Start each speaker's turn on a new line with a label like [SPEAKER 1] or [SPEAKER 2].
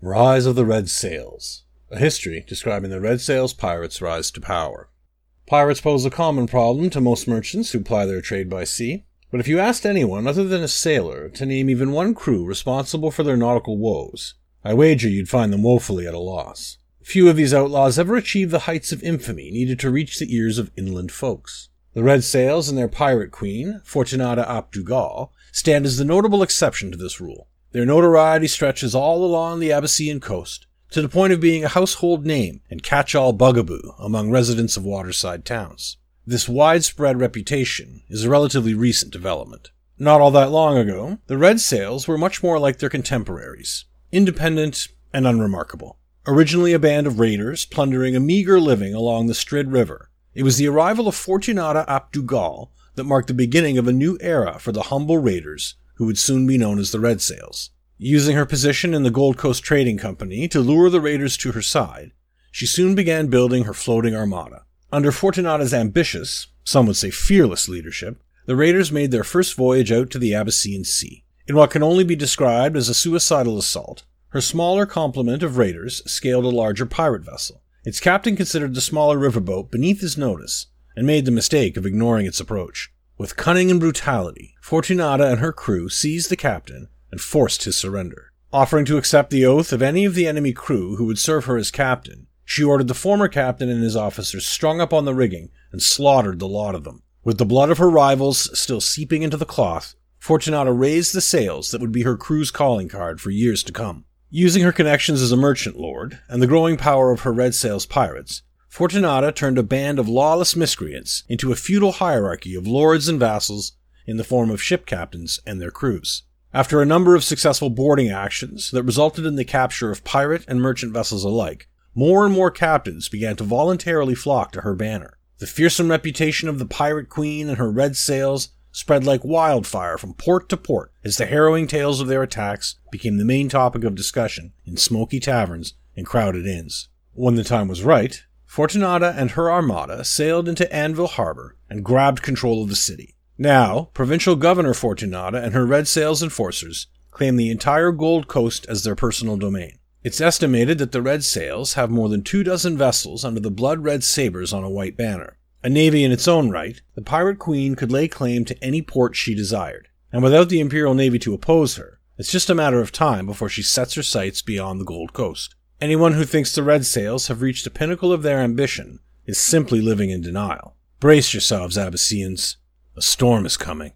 [SPEAKER 1] Rise of the Red Sails, a history describing the Red Sails pirates' rise to power. Pirates pose a common problem to most merchants who ply their trade by sea, but if you asked anyone other than a sailor to name even one crew responsible for their nautical woes, I wager you'd find them woefully at a loss. Few of these outlaws ever achieved the heights of infamy needed to reach the ears of inland folks. The Red Sails and their pirate queen, Fortunata ap Dugal, stand as the notable exception to this rule. Their notoriety stretches all along the Abecean coast, to the point of being a household name and catch-all bugaboo among residents of waterside towns. This widespread reputation is a relatively recent development. Not all that long ago, the Red Sails were much more like their contemporaries, independent and unremarkable. Originally a band of raiders plundering a meager living along the Strid River, it was the arrival of Fortunata ap Dugal that marked the beginning of a new era for the humble raiders who would soon be known as the Red Sails. Using her position in the Gold Coast Trading Company to lure the raiders to her side, she soon began building her floating armada. Under Fortunata's ambitious, some would say fearless leadership, the raiders made their first voyage out to the Abecean Sea. In what can only be described as a suicidal assault, her smaller complement of raiders scaled a larger pirate vessel. Its captain considered the smaller riverboat beneath his notice and made the mistake of ignoring its approach. With cunning and brutality, Fortunata and her crew seized the captain and forced his surrender. Offering to accept the oath of any of the enemy crew who would serve her as captain, she ordered the former captain and his officers strung up on the rigging and slaughtered the lot of them. With the blood of her rivals still seeping into the cloth, Fortunata raised the sails that would be her crew's calling card for years to come. Using her connections as a merchant lord and the growing power of her Red Sails pirates, Fortunata turned a band of lawless miscreants into a feudal hierarchy of lords and vassals in the form of ship captains and their crews. After a number of successful boarding actions that resulted in the capture of pirate and merchant vessels alike, more and more captains began to voluntarily flock to her banner. The fearsome reputation of the pirate queen and her red sails spread like wildfire from port to port as the harrowing tales of their attacks became the main topic of discussion in smoky taverns and crowded inns. When the time was right, Fortunata and her armada sailed into Anvil Harbor and grabbed control of the city. Now, Provincial Governor Fortunata and her Red Sails enforcers claim the entire Gold Coast as their personal domain. It's estimated that the Red Sails have more than two dozen vessels under the blood red sabers on a white banner. A navy in its own right, the Pirate Queen could lay claim to any port she desired, and without the Imperial Navy to oppose her, it's just a matter of time before she sets her sights beyond the Gold Coast. Anyone who thinks the Red Sails have reached the pinnacle of their ambition is simply living in denial. Brace yourselves, Abeceans. A storm is coming.